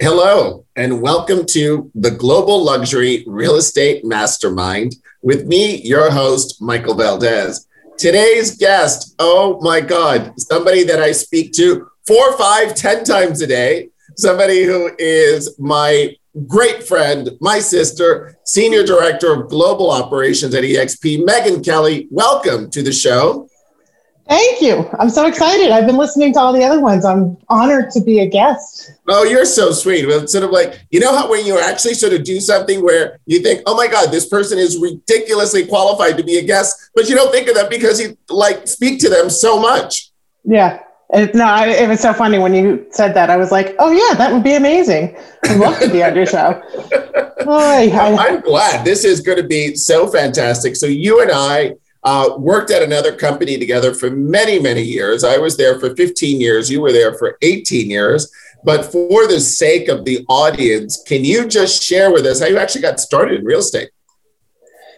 Hello, and welcome to the Global Luxury Real Estate Mastermind with me, your host, Michael Valdes. Today's guest, oh my God, somebody that I speak to four, five, ten times a day, somebody who is my great friend, my sister, Senior Director of Global Operations at EXP, Megan Kelly. Welcome to the show. Thank you. I'm so excited. I've been listening to all the other ones. I'm honored to be a guest. Oh, you're so sweet. Well, it's sort of like, you know how when you actually sort of do something where you think, oh my God, this person is ridiculously qualified to be a guest, but you don't think of them because you like speak to them so much. Yeah. It, no, I, it was so funny when you said that. I was like, oh yeah, that would be amazing. I'd love to be on your show. Oh, I, I'm glad. This is going to be so fantastic. So you and I, uh, worked at another company together for many, many years. I was there for 15 years. You were there for 18 years. But for the sake of the audience, can you just share with us how you actually got started in real estate?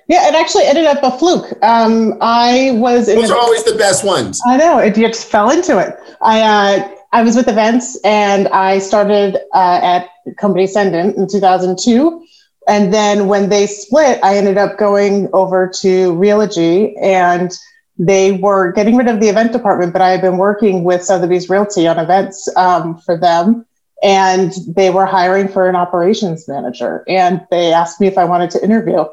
Yeah, it actually ended up a fluke. Um, I was. Those are always the best ones. I know. It just fell into it. I uh, I was with events, and I started uh, at company Cendant in 2002 and then when they split, I ended up going over to Realogy and they were getting rid of the event department, but I had been working with Sotheby's Realty on events um, for them. And they were hiring for an operations manager. And they asked me if I wanted to interview.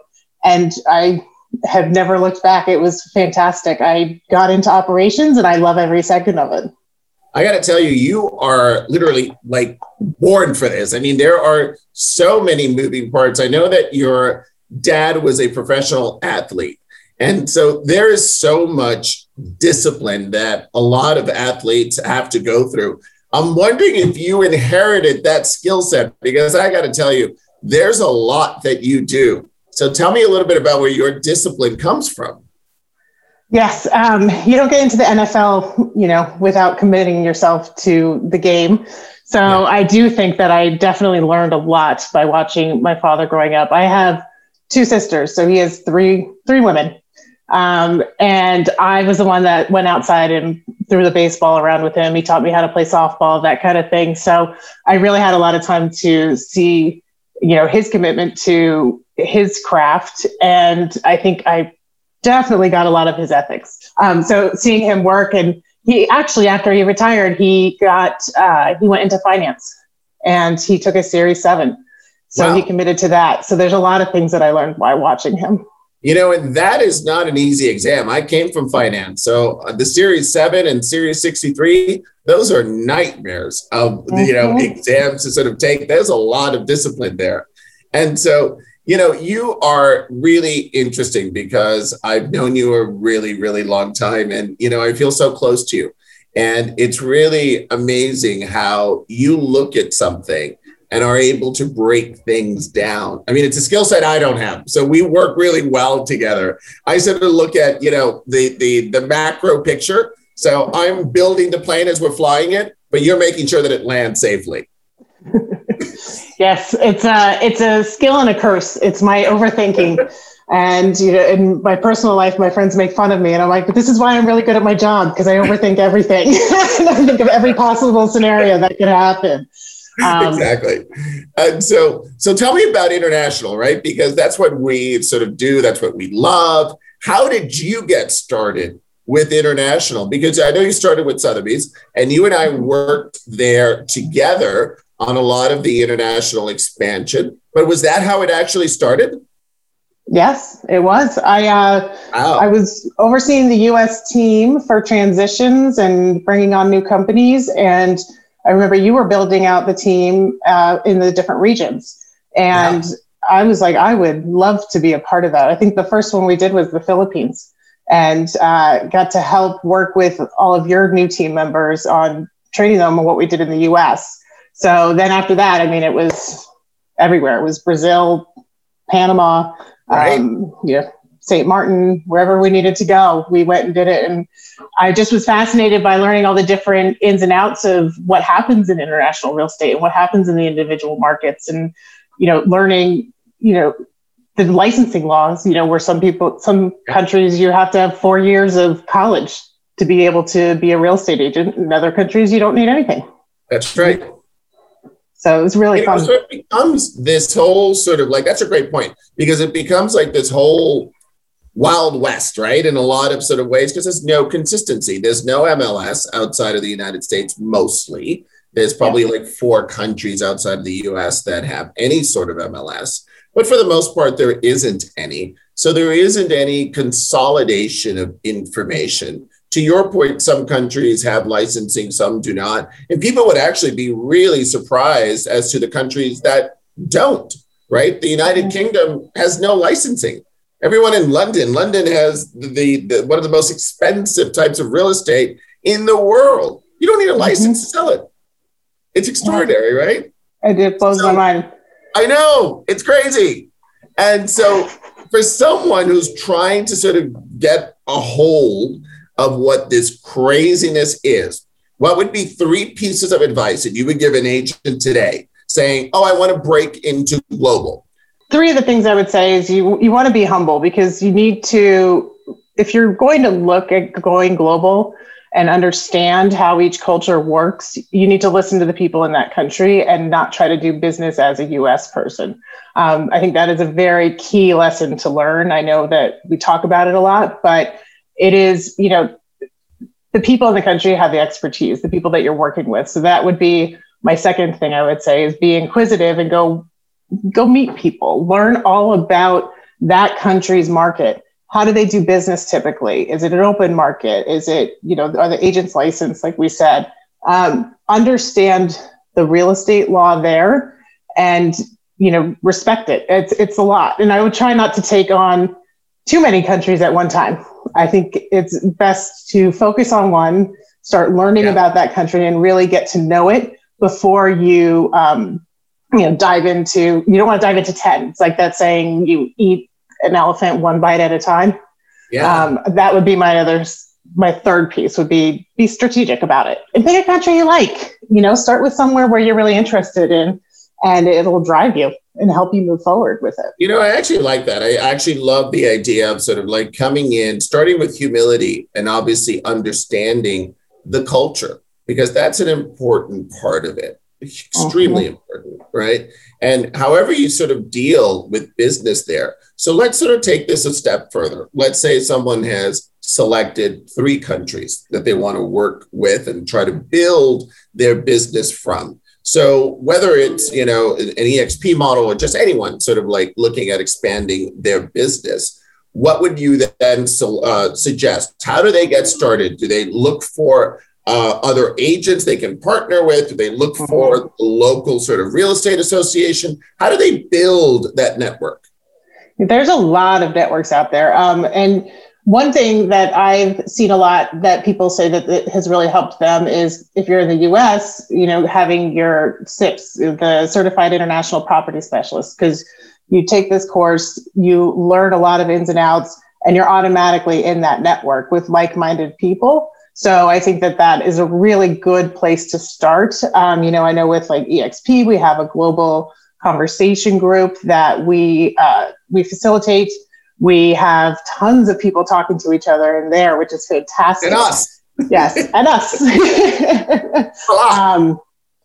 And I have never looked back. It was fantastic. I got into operations and I love every second of it. I got to tell you, you are literally like born for this. I mean, there are so many moving parts. I know that your dad was a professional athlete. And so there is so much discipline that a lot of athletes have to go through. I'm wondering if you inherited that skill set because I got to tell you, there's a lot that you do. So tell me a little bit about where your discipline comes from. Yes, um, you don't get into the NFL, you know, without committing yourself to the game. So yeah. I do think that I definitely learned a lot by watching my father growing up. I have two sisters, so he has three three women, um, and I was the one that went outside and threw the baseball around with him. He taught me how to play softball, that kind of thing. So I really had a lot of time to see, you know, his commitment to his craft, and I think I definitely got a lot of his ethics. Um, so seeing him work and he actually after he retired he got uh, he went into finance and he took a series seven so wow. he committed to that so there's a lot of things that i learned by watching him you know and that is not an easy exam i came from finance so uh, the series 7 and series 63 those are nightmares of mm-hmm. you know mm-hmm. exams to sort of take there's a lot of discipline there and so you know, you are really interesting because I've known you a really, really long time. And, you know, I feel so close to you. And it's really amazing how you look at something and are able to break things down. I mean, it's a skill set I don't have. So we work really well together. I sort of look at, you know, the the the macro picture. So I'm building the plane as we're flying it, but you're making sure that it lands safely. Yes, it's a it's a skill and a curse. It's my overthinking. And you know, in my personal life, my friends make fun of me, and I'm like, "But this is why I'm really good at my job because I overthink everything. and I think of every possible scenario that could happen." Um, exactly. And so, so tell me about international, right? Because that's what we sort of do. That's what we love. How did you get started with international? Because I know you started with Sotheby's, and you and I worked there together on a lot of the international expansion. But was that how it actually started? Yes, it was. I uh, wow. I was overseeing the U.S. team for transitions and bringing on new companies, and I remember you were building out the team uh, in the different regions, and yeah. I was like, I would love to be a part of that. I think the first one we did was the Philippines, and uh, got to help work with all of your new team members on training them on what we did in the U.S. So then after that, I mean, it was everywhere. It was Brazil, Panama, right. um, yeah, St. Martin, wherever we needed to go, we went and did it. And I just was fascinated by learning all the different ins and outs of what happens in international real estate and what happens in the individual markets, and you know, learning, you know, the licensing laws. You know, where some people, some countries, you have to have four years of college to be able to be a real estate agent. In other countries, you don't need anything. That's right. So it was really fun. so it becomes this whole sort of like that's a great point because it becomes like this whole wild west, right? In a lot of sort of ways because there's no consistency. There's no MLS outside of the United States mostly. There's probably yeah. like four countries outside of the US that have any sort of MLS, but for the most part, there isn't any. So there isn't any consolidation of information to your point, some countries have licensing, some do not. And people would actually be really surprised as to the countries that don't, right? The United. Kingdom has no licensing. Everyone in London, London has the, the, one of the most expensive types of real estate in the world. You don't need a mm-hmm. license to sell it. It's extraordinary, right? It blows so, my mind. I know, it's crazy. And so for someone who's trying to sort of get a hold of what this craziness is, what would be three pieces of advice that you would give an agent today saying, Oh, I want to break into global? Three of the things I would say is you, you want to be humble because you need to, if you're going to look at going global and understand how each culture works, you need to listen to the people in that country and not try to do business as a US person. Um, I think that is a very key lesson to learn. I know that we talk about it a lot, but it is, you know, the people in the country have the expertise, the people that you're working with. So that would be my second thing I would say is be inquisitive and go go meet people, learn all about that country's market. How do they do business typically? Is it an open market? Is it, you know, are the agents licensed, like we said? Um, understand the real estate law there and you know respect it it's it's a lot and i would try not to take on too many countries at one time. I think it's best to focus on one, start learning yeah. about that country, and really get to know it before you, um, you know, dive into. You don't want to dive into ten. It's like that saying, "You eat an elephant one bite at a time." Yeah, um, that would be my other. My third piece would be be strategic about it and pick a country you like. You know, start with somewhere where you're really interested in, and it'll drive you and help you move forward with it. You know, I actually like that. I actually love the idea of sort of like coming in, starting with humility and obviously understanding the culture, because that's an important part of it. Extremely mm-hmm. important, right? And however you sort of deal with business there. So let's sort of take this a step further. Let's say someone has selected three countries that they want to work with and try to build their business from. So whether it's you know an EXP model or just anyone sort of like looking at expanding their business, what would you then uh, suggest? How do they get started? Do they look for uh, other agents they can partner with? Do they look mm-hmm. for the local sort of real estate association? How do they build that network? There's a lot of networks out there, um, and one thing that I've seen a lot that people say that has really helped them is if you're in the US, you know, having your CIPS, the Certified International Property Specialist, because you take this course, you learn a lot of ins and outs, and you're automatically in that network with like minded people. So I think that that is a really good place to start. Um, you know, I know with like EXP, we have a global conversation group that we uh, we facilitate we have tons of people talking to each other in there, which is fantastic. And us. Yes, and us. um,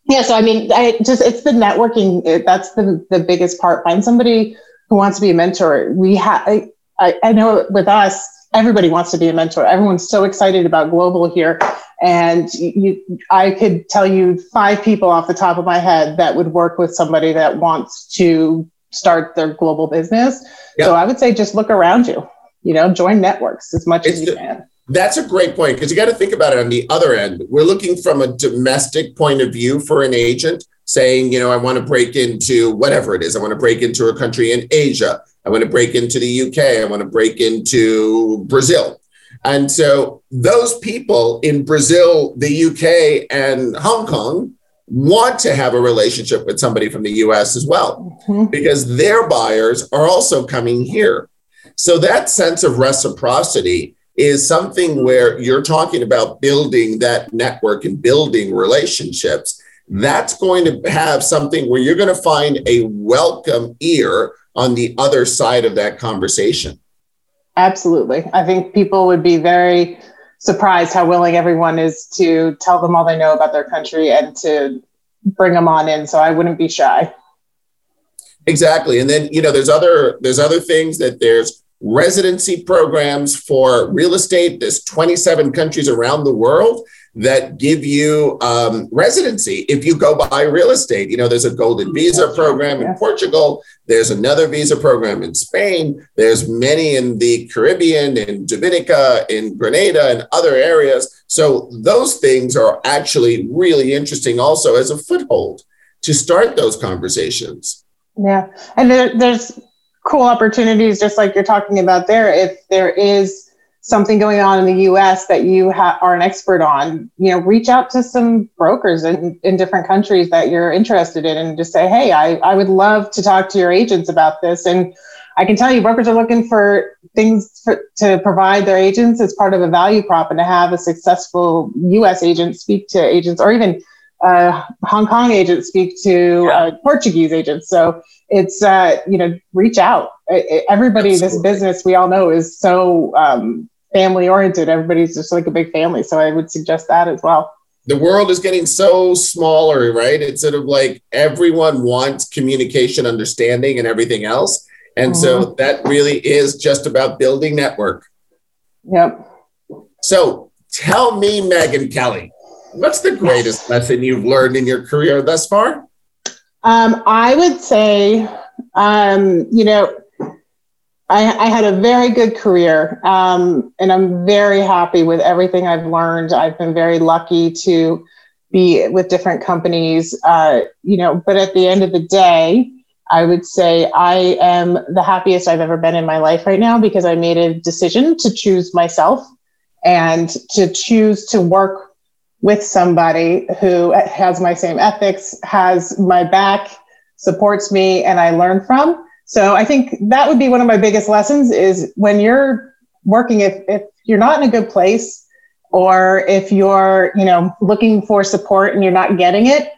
yeah, so I mean, I just it's the networking. That's the the biggest part. Find somebody who wants to be a mentor. We have. I, I, I know with us, everybody wants to be a mentor. Everyone's so excited about global here, and you, I could tell you five people off the top of my head that would work with somebody that wants to start their global business. So I would say just look around you, you know, join networks as much it's as you the, can. That's a great point because you got to think about it on the other end. We're looking from a domestic point of view for an agent saying, you know, I want to break into whatever it is. I want to break into a country in Asia. I want to break into the UK. I want to break into Brazil. And so those people in Brazil, the UK, and Hong Kong want to have a relationship with somebody from the US as well, mm-hmm. because their buyers are also coming here. So that sense of reciprocity is something where you're talking about building that network and building relationships. That's going to have something where you're going to find a welcome ear on the other side of that conversation. Absolutely. I think people would be very surprised how willing everyone is to tell them all they know about their country and to bring them on in. So I wouldn't be shy. Exactly. And then, you know, there's other there's other things that there's residency programs for real estate. There's 27 countries around the world that give you um, residency if you go buy real estate. You know, there's a golden visa program in Portugal. There's another visa program in Spain. There's many in the Caribbean, in Dominica, in Grenada, and other areas. So those things are actually really interesting also as a foothold to start those conversations. Yeah. And there, there's cool opportunities, just like you're talking about there. If there is something going on in the US that you ha- are an expert on, you know, reach out to some brokers in, in different countries that you're interested in and just say, hey, I, I would love to talk to your agents about this. And I can tell you, brokers are looking for things for, to provide their agents as part of a value prop and to have a successful US agent speak to agents or even uh, Hong Kong agents speak to uh, Portuguese agents. So it's, uh, you know, reach out. Everybody, Absolutely. this business, we all know, is so um, family oriented. Everybody's just like a big family. So I would suggest that as well. The world is getting so smaller, right? It's sort of like everyone wants communication, understanding, and everything else. And mm-hmm. so that really is just about building network. Yep. So tell me, Megan Kelly, what's the greatest lesson you've learned in your career thus far? Um, I would say, um, you know, I, I, had a very good career, um, and I'm very happy with everything I've learned. I've been very lucky to be with different companies, uh, you know. But at the end of the day, I would say I am the happiest I've ever been in my life right now because I made a decision to choose myself and to choose to work with somebody who has my same ethics, has my back, supports me, and I learn from so I think that would be one of my biggest lessons is when you're working, if, if you're not in a good place or if you're, you know, looking for support and you're not getting it,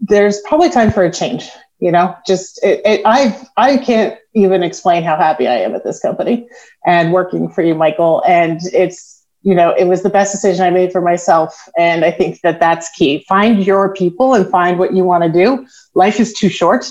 there's probably time for a change. You know, just it, it, I I can't even explain how happy I am at this company and working for you, Michael. And it's you know it was the best decision I made for myself, and I think that that's key. Find your people and find what you want to do. Life is too short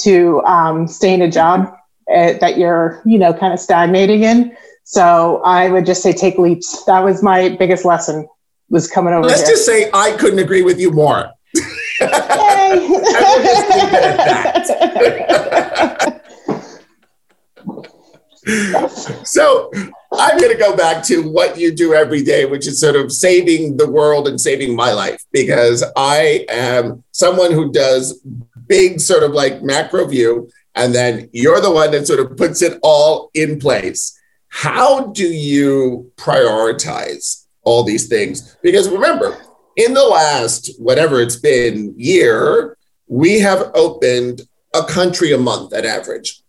to um, stay in a job uh, that you're, you know, kind of stagnating in. So I would just say take leaps. That was my biggest lesson was coming over. Let's here. just say I couldn't agree with you more. so I'm going to go back to what you do every day, which is sort of saving the world and saving my life, because I am someone who does big sort of like macro view, and then you're the one that sort of puts it all in place. How do you prioritize all these things? Because remember, in the last whatever it's been year, we have opened a country a month at average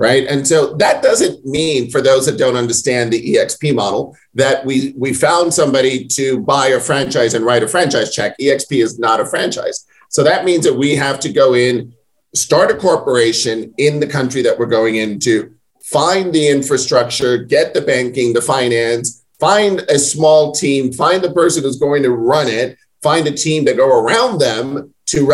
right? And so that doesn't mean, for those that don't understand the EXP model, that we we found somebody to buy a franchise and write a franchise check. EXP is not a franchise. So that means that we have to go in, start a corporation in the country that we're going into, find the infrastructure, get the banking, the finance, find a small team, find the person who's going to run it, find a team that go around them to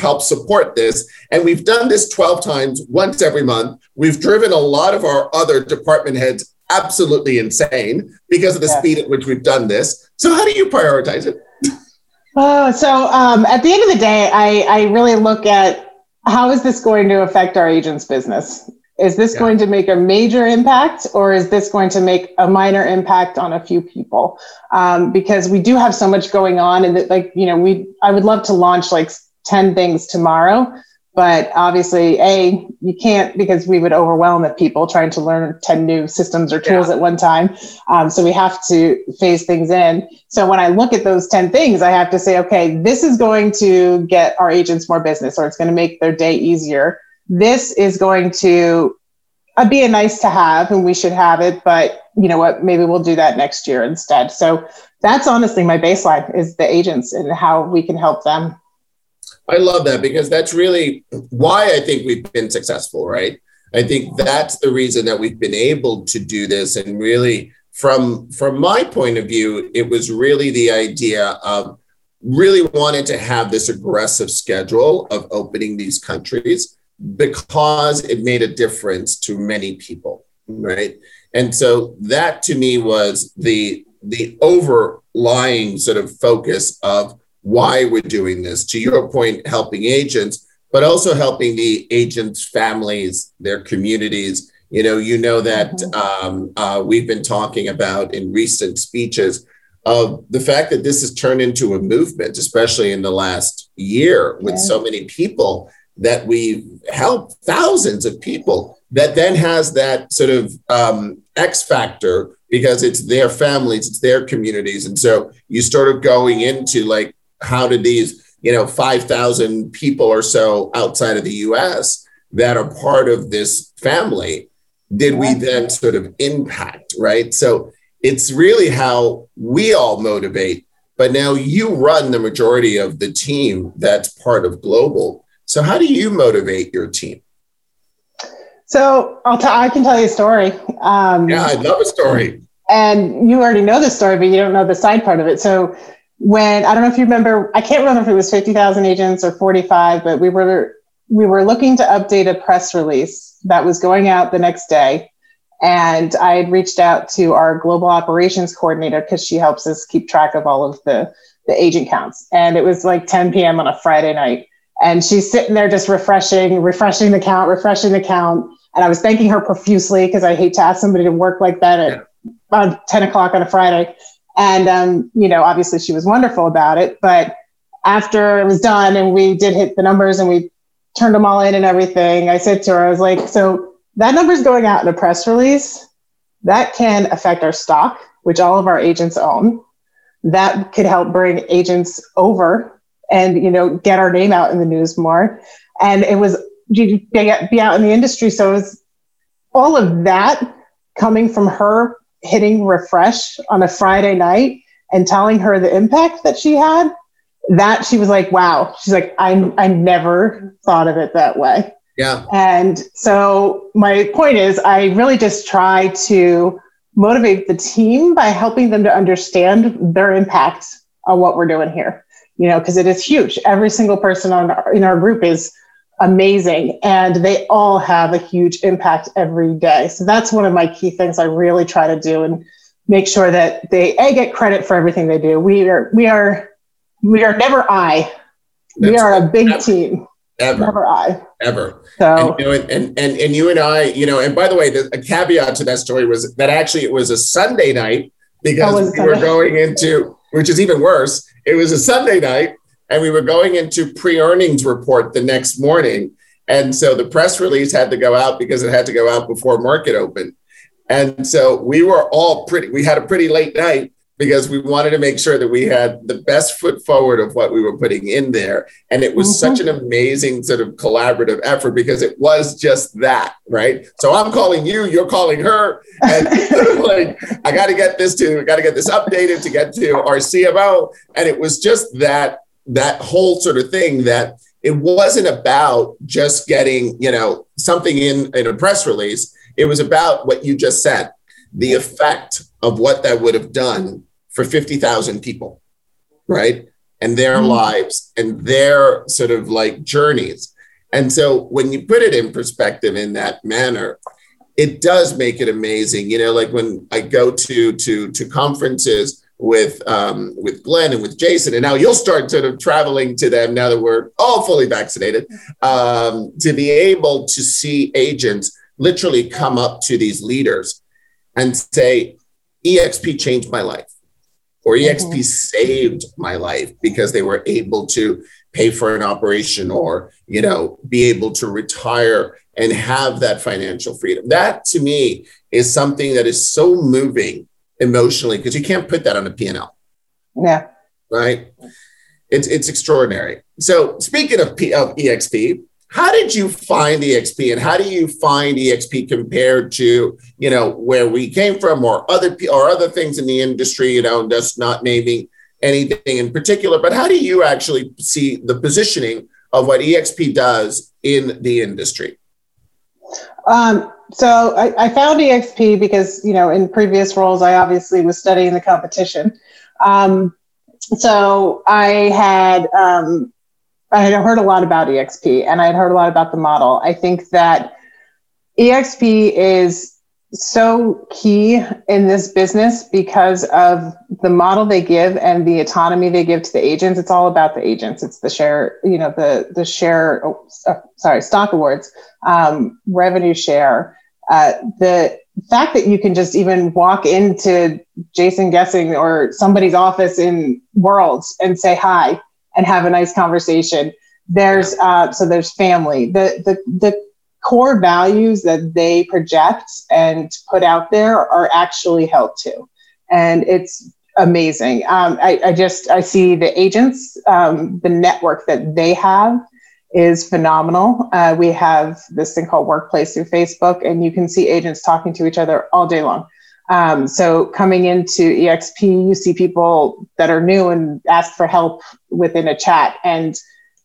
help support this. And we've done this 12 times, once every month. We've driven a lot of our other department heads absolutely insane because of the speed at which we've done this. So, how do you prioritize it? Oh, so um, at the end of the day, I, I really look at how is this going to affect our agent's business? Is this yeah. going to make a major impact or is this going to make a minor impact on a few people? Um, because we do have so much going on and that, like, you know, we, I would love to launch like 10 things tomorrow but obviously a you can't because we would overwhelm the people trying to learn 10 new systems or tools yeah. at one time. Um, so we have to phase things in. So when i look at those 10 things i have to say okay this is going to get our agents more business or it's going to make their day easier. This is going to uh, be a nice to have and we should have it but you know what? Maybe we'll do that next year instead. So that's honestly my baseline is the agents and how we can help them I love that because that's really why I think we've been successful, right? I think that's the reason that we've been able to do this and really from from my point of view it was really the idea of really wanted to have this aggressive schedule of opening these countries because it made a difference to many people, right? And so that to me was the the overlying sort of focus of why we're doing this. To your point, helping agents, but also helping the agents' families, their communities. You know, you know that mm-hmm. um, uh, we've been talking about in recent speeches of the fact that this has turned into a movement, especially in the last year, with yeah. so many people that we've helped thousands of people that then has that sort of um, X factor because it's their families, it's their communities. And so you start going into like, how did these, you know, 5,000 people or so outside of the US that are part of this family, did we then sort of impact, right? So it's really how we all motivate. But now you run the majority of the team that's part of Global. So, how do you motivate your team? So I'll t- I can tell you a story. Um, yeah, I love a story. And you already know the story, but you don't know the side part of it. So when I don't know if you remember, I can't remember if it was fifty thousand agents or forty five, but we were we were looking to update a press release that was going out the next day. And I had reached out to our global operations coordinator because she helps us keep track of all of the, the agent counts. And it was like 10 p.m. on a Friday night. And she's sitting there just refreshing, refreshing the count, refreshing the count. And I was thanking her profusely because I hate to ask somebody to work like that at yeah. 10 o'clock on a Friday. And, um, you know, obviously she was wonderful about it. But after it was done and we did hit the numbers and we turned them all in and everything, I said to her, I was like, so that number is going out in a press release. That can affect our stock, which all of our agents own. That could help bring agents over and, you know, get our name out in the news more. And it was be out in the industry. So it was all of that coming from her hitting refresh on a Friday night and telling her the impact that she had. That she was like, wow. She's like, I I never thought of it that way. Yeah. And so my point is, I really just try to motivate the team by helping them to understand their impact on what we're doing here. You know, because it is huge. Every single person on our, in our group is amazing. And they all have a huge impact every day. So that's one of my key things i really try to do and make sure that they a get credit for everything they do. We are we are we are never i. We are a big ever, team. Ever never i. Ever. So and, you know, and, and and you and i you know and by the way the, a caveat to that story was that actually it was a sunday night because we Sunday. were going into which is even worse it was a sunday night and we were going into pre-earnings report the next morning. And so the press release had to go out because it had to go out before market open and so we were all pretty we had a pretty late night because we wanted to make sure that we had the best foot forward of what we were putting in there. And it was mm-hmm. such an amazing sort of collaborative effort because it was just that right? So i'm calling you you're calling her. And like i got to get this to got to get this updated to get to our cmo and it was just that that whole sort of thing that it wasn't about just getting you know something in in a press release. It was about what you just said the effect of what that would have done for 50,000 people right? And their mm-hmm. lives and their sort of like journeys. And so when you put it in perspective in that manner it does make it amazing. You know like when i go to to to conferences with um, with Glenn and with Jason, and now you'll start sort of traveling to them now that we're all fully vaccinated um, to be able to see agents literally come up to these leaders and say, "EXP changed my life," or "EXP mm-hmm. saved my life" because they were able to pay for an operation or you know be able to retire and have that financial freedom. That to me is something that is so moving emotionally because you can't put that on a P&L. Yeah. Right. It's it's extraordinary. So speaking of P, of EXP, how did you find EXP and how do you find EXP compared to you know where we came from or other or other things in the industry? You know, just not naming anything in particular, but how do you actually see the positioning of what EXP does in the industry? Um, so I, I, found EXP because, you know, in previous roles, I obviously was studying the competition. Um, so I had um, I had heard a lot about EXP, and I had heard a lot about the model. I think that EXP is so key in this business because of the model they give and the autonomy they give to the agents. It's all about the agents. It's the share, you know, the the share. Oh, uh, sorry, stock awards, um, revenue share. Uh, the fact that you can just even walk into Jason Gesing or somebody's office in Worlds and say hi and have a nice conversation. There's uh, so there's family. The the the core values that they project and put out there are actually held to. And it's amazing. Um, I, I, just, I see the agents, um, the network that they have is phenomenal. Uh, we have this thing called Workplace through Facebook, and you can see agents talking to each other all day long. Um, so coming into EXP, you see people that are new and ask for help within a chat, and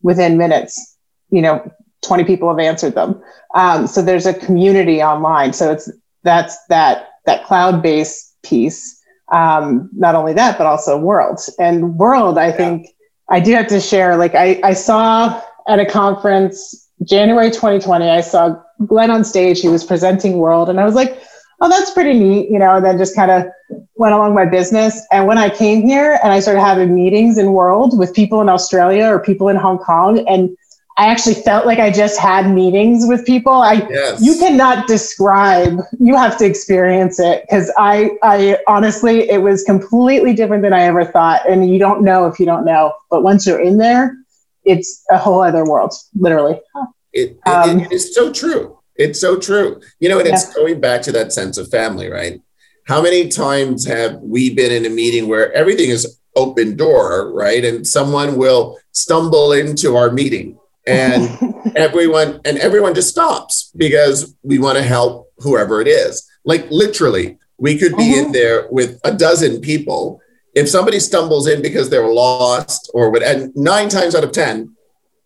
within minutes, you know, 20 people have answered them. Um, so there's a community online. So it's that's that that cloud-based piece. Um, not only that, but also World and World. I yeah. think I do have to share. Like I, I saw at a conference January 2020. I saw Glenn on stage. He was presenting World, and I was like, "Oh, that's pretty neat," you know. And then just kind of went along my business. And when I came here and I started having meetings in World with people in Australia or people in Hong Kong, and I actually felt like I just had meetings with people. I yes. you cannot describe. You have to experience it because I I honestly it was completely different than I ever thought. And you don't know if you don't know, but once you're in there, it's a whole other world, literally. It, it, um, it is so true. It's so true. You know, and yeah. it's going back to that sense of family, right? How many times have we been in a meeting where everything is open door, right? And someone will stumble into our meeting and everyone and everyone just stops because we want to help whoever it is. Like literally we could be in uh-huh. there with a dozen people. If somebody stumbles in because they're lost or what and nine times out of ten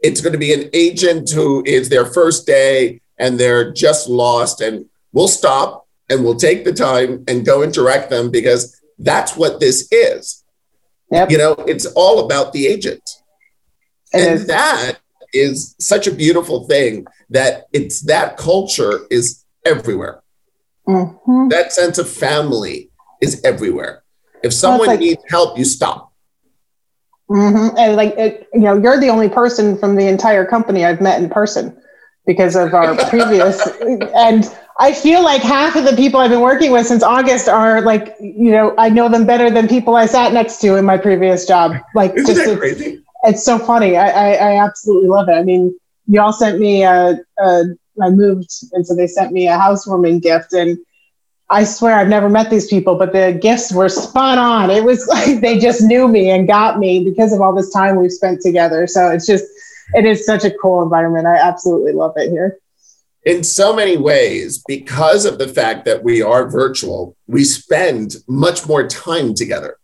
it's going to be an agent who is their first day and they're just lost and we'll stop and we'll take the time and go and direct them because that's what this is. Yep. you know it's all about the agent. And that is such a beautiful thing that it's that culture is everywhere. Mm-hmm. That sense of family is everywhere. If someone like, needs help, you stop. Mm-hmm. And like, it, you know, you're the only person from the entire company I've met in person because of our previous. and I feel like half of the people I've been working with since August are like, you know, I know them better than people I sat next to in my previous job. Like, Isn't just that crazy? It's so funny. I, I, I, absolutely love it. I mean, y'all sent me a, a, I moved, and so they sent me a housewarming gift, and I swear I've never met these people, but the gifts were spot on. It was like they just knew me and got me because of all this time we've spent together. So it's just, it is such a cool environment. I absolutely love it here. In so many ways, because of the fact that we are virtual, we spend much more time together.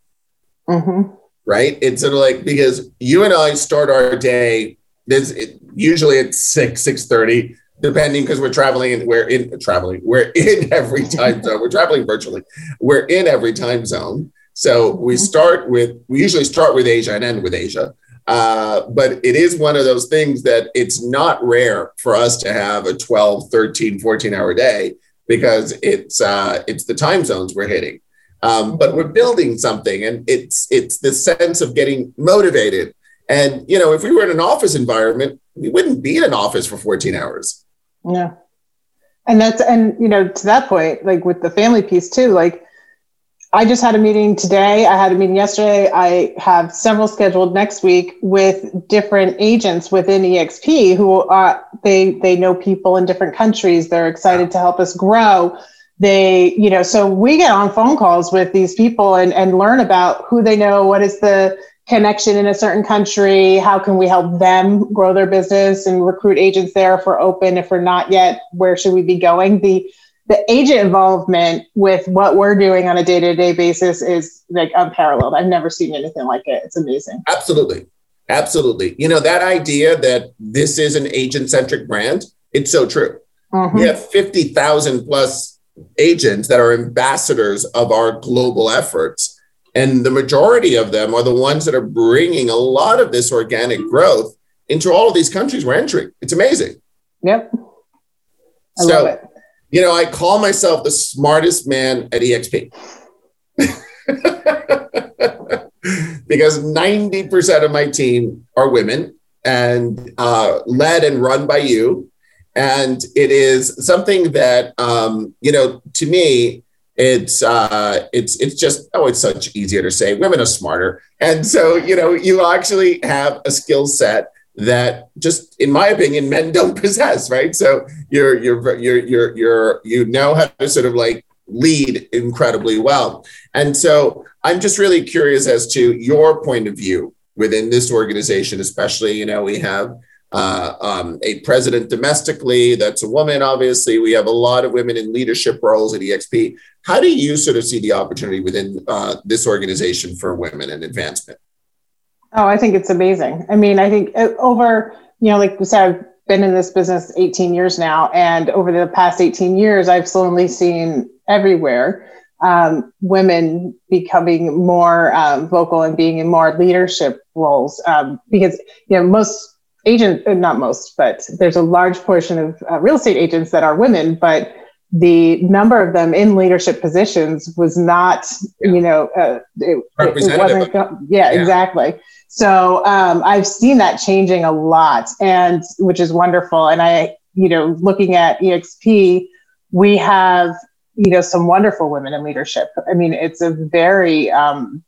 Mm-hmm right? It's sort of like because you and I start our day. This usually at six six thirty, depending because we're traveling and we're in traveling. We're in every time zone. We're traveling virtually. We're in every time zone. So we mm-hmm. start with we usually start with Asia and end with Asia. Uh, but it is one of those things that it's not rare for us to have a 12 13 14 hour day because it's uh, it's the time zones we're hitting um, but we're building something, and it's it's the sense of getting motivated. And you know, if we were in an office environment, we wouldn't be in an office for 14 hours. Yeah, and that's and you know to that point, like with the family piece too, like. I just had a meeting today. I had a meeting yesterday. I have several scheduled next week with different agents within EXP who are they they know people in different countries. They're excited to help us grow they you know so we get on phone calls with these people and, and learn about who they know what is the connection in a certain country how can we help them grow their business and recruit agents there if we're open if we're not yet where should we be going? The the agent involvement with what we're doing on a day-to-day basis is like unparalleled. I've never seen anything like it. It's amazing. Absolutely. Absolutely. You know that idea that this is an agent-centric brand it's so true. Mm-hmm. we have 50000 plus agents that are ambassadors of our global efforts. And the majority of them are the ones that are bringing a lot of this organic growth into all of these countries we're entering. It's amazing. Yep. I so, you know, I call myself the smartest man at EXP. because 90% of my team are women and uh, led and run by you. And it is something that, um, you know, to me, it's uh, it's it's just oh, it's such easier to say. Women are smarter, and so you know, you actually have a skill set that just in my opinion men don't possess right? So you're you're you're you're, you're you know how to sort of like lead incredibly well. And so i'm just really curious as to your point of view within this organization especially you know we have uh, um, a president domestically that's a woman obviously we have a lot of women in leadership roles at exp how do you sort of see the opportunity within uh, this organization for women and advancement Oh, I think it's amazing. I mean, I think uh, over, you know, like we said, I've been in this business 18 years now. And over the past 18 years, I've slowly seen everywhere um, women becoming more um, vocal and being in more leadership roles. Um, because, you know, most agents, uh, not most, but there's a large portion of uh, real estate agents that are women, but the number of them in leadership positions was not, yeah. you know, uh, it, it, wasn't, yeah, yeah, exactly. So um, I've seen that changing a lot, and which is wonderful. And I, you know, looking at EXP, we have you know some wonderful women in leadership. I mean, it's a very um,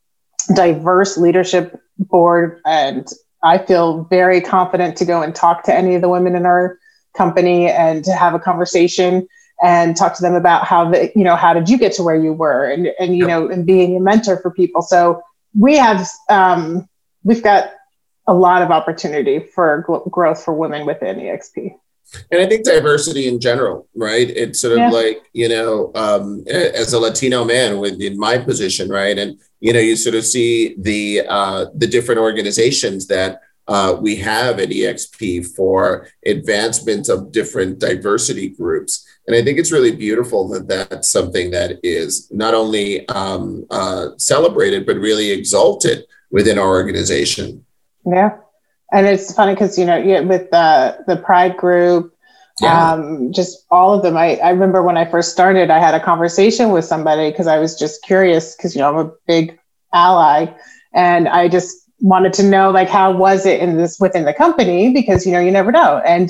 diverse leadership board, and I feel very confident to go and talk to any of the women in our company and to have a conversation and talk to them about how the you know how did you get to where you were and and you yep. know and being a mentor for people so we have um, we've got a lot of opportunity for gl- growth for women within EXP. And I think diversity in general, right? It's sort of yeah. like, you know, um, as a Latino man within my position, right? And, you know, you sort of see the, uh, the different organizations that uh, we have at EXP for advancement of different diversity groups. And I think it's really beautiful that that's something that is not only um, uh, celebrated, but really exalted within our organization. Yeah. And it's funny because, you know, with the, the Pride group, yeah. um, just all of them. I, I remember when I first started, I had a conversation with somebody because I was just curious because, you know, I'm a big ally and I just wanted to know like, how was it in this within the company? Because, you know, you never know. And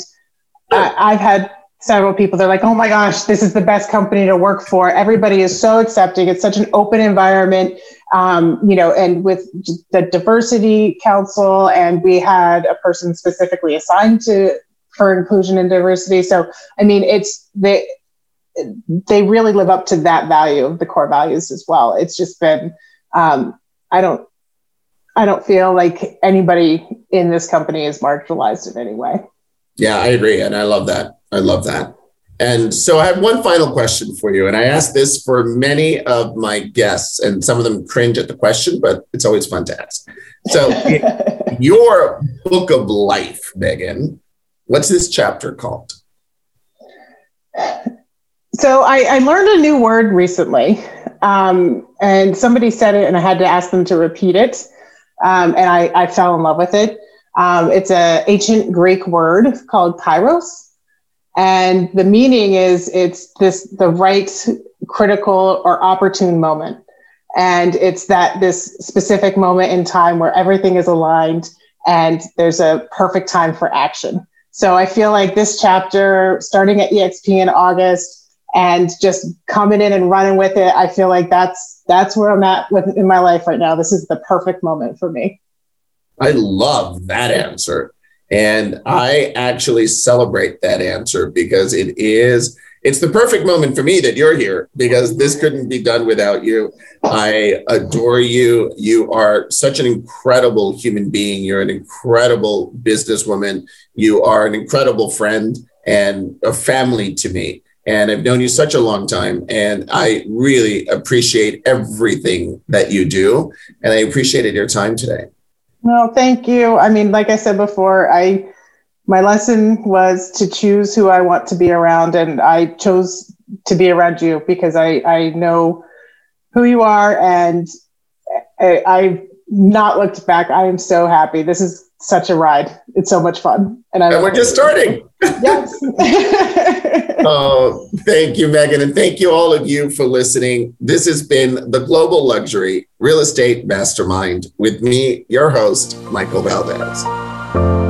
I, I've had several people they're like oh my gosh this is the best company to work for everybody is so accepting it's such an open environment um, you know and with the diversity council and we had a person specifically assigned to for inclusion and diversity so i mean it's they they really live up to that value of the core values as well it's just been um, i don't i don't feel like anybody in this company is marginalized in any way yeah i agree and i love that I love that. And so I have one final question for you. And I ask this for many of my guests, and some of them cringe at the question, but it's always fun to ask. So, your book of life, Megan, what's this chapter called? So, I, I learned a new word recently, um, and somebody said it, and I had to ask them to repeat it. Um, and I, I fell in love with it. Um, it's an ancient Greek word called kairos and the meaning is it's this the right critical or opportune moment. And it's that this specific moment in time where everything is aligned and there's a perfect time for action. So I feel like this chapter, starting at EXP in August and just coming in and running with it, I feel like that's that's where I'm at with in my life right now. This is the perfect moment for me. I love that answer. And I actually celebrate that answer because it is it's the perfect moment for me that you're here because this couldn't be done without you. I adore you. You are such an incredible human being. You're an incredible businesswoman. You are an incredible friend and a family to me. And I've known you such a long time. And I really appreciate everything that you do. And I appreciated your time today. No, thank you. I mean, like I said before, I my lesson was to choose who I want to be around, and I chose to be around you because I I know who you are and I, I've not looked back. I am so happy. This is such a ride. It's so much fun. And, and we're just starting. Yes. oh, thank you, Megan. And thank you, all of you, for listening. This has been the Global Luxury Real Estate Mastermind with me, your host, Michael Valdes.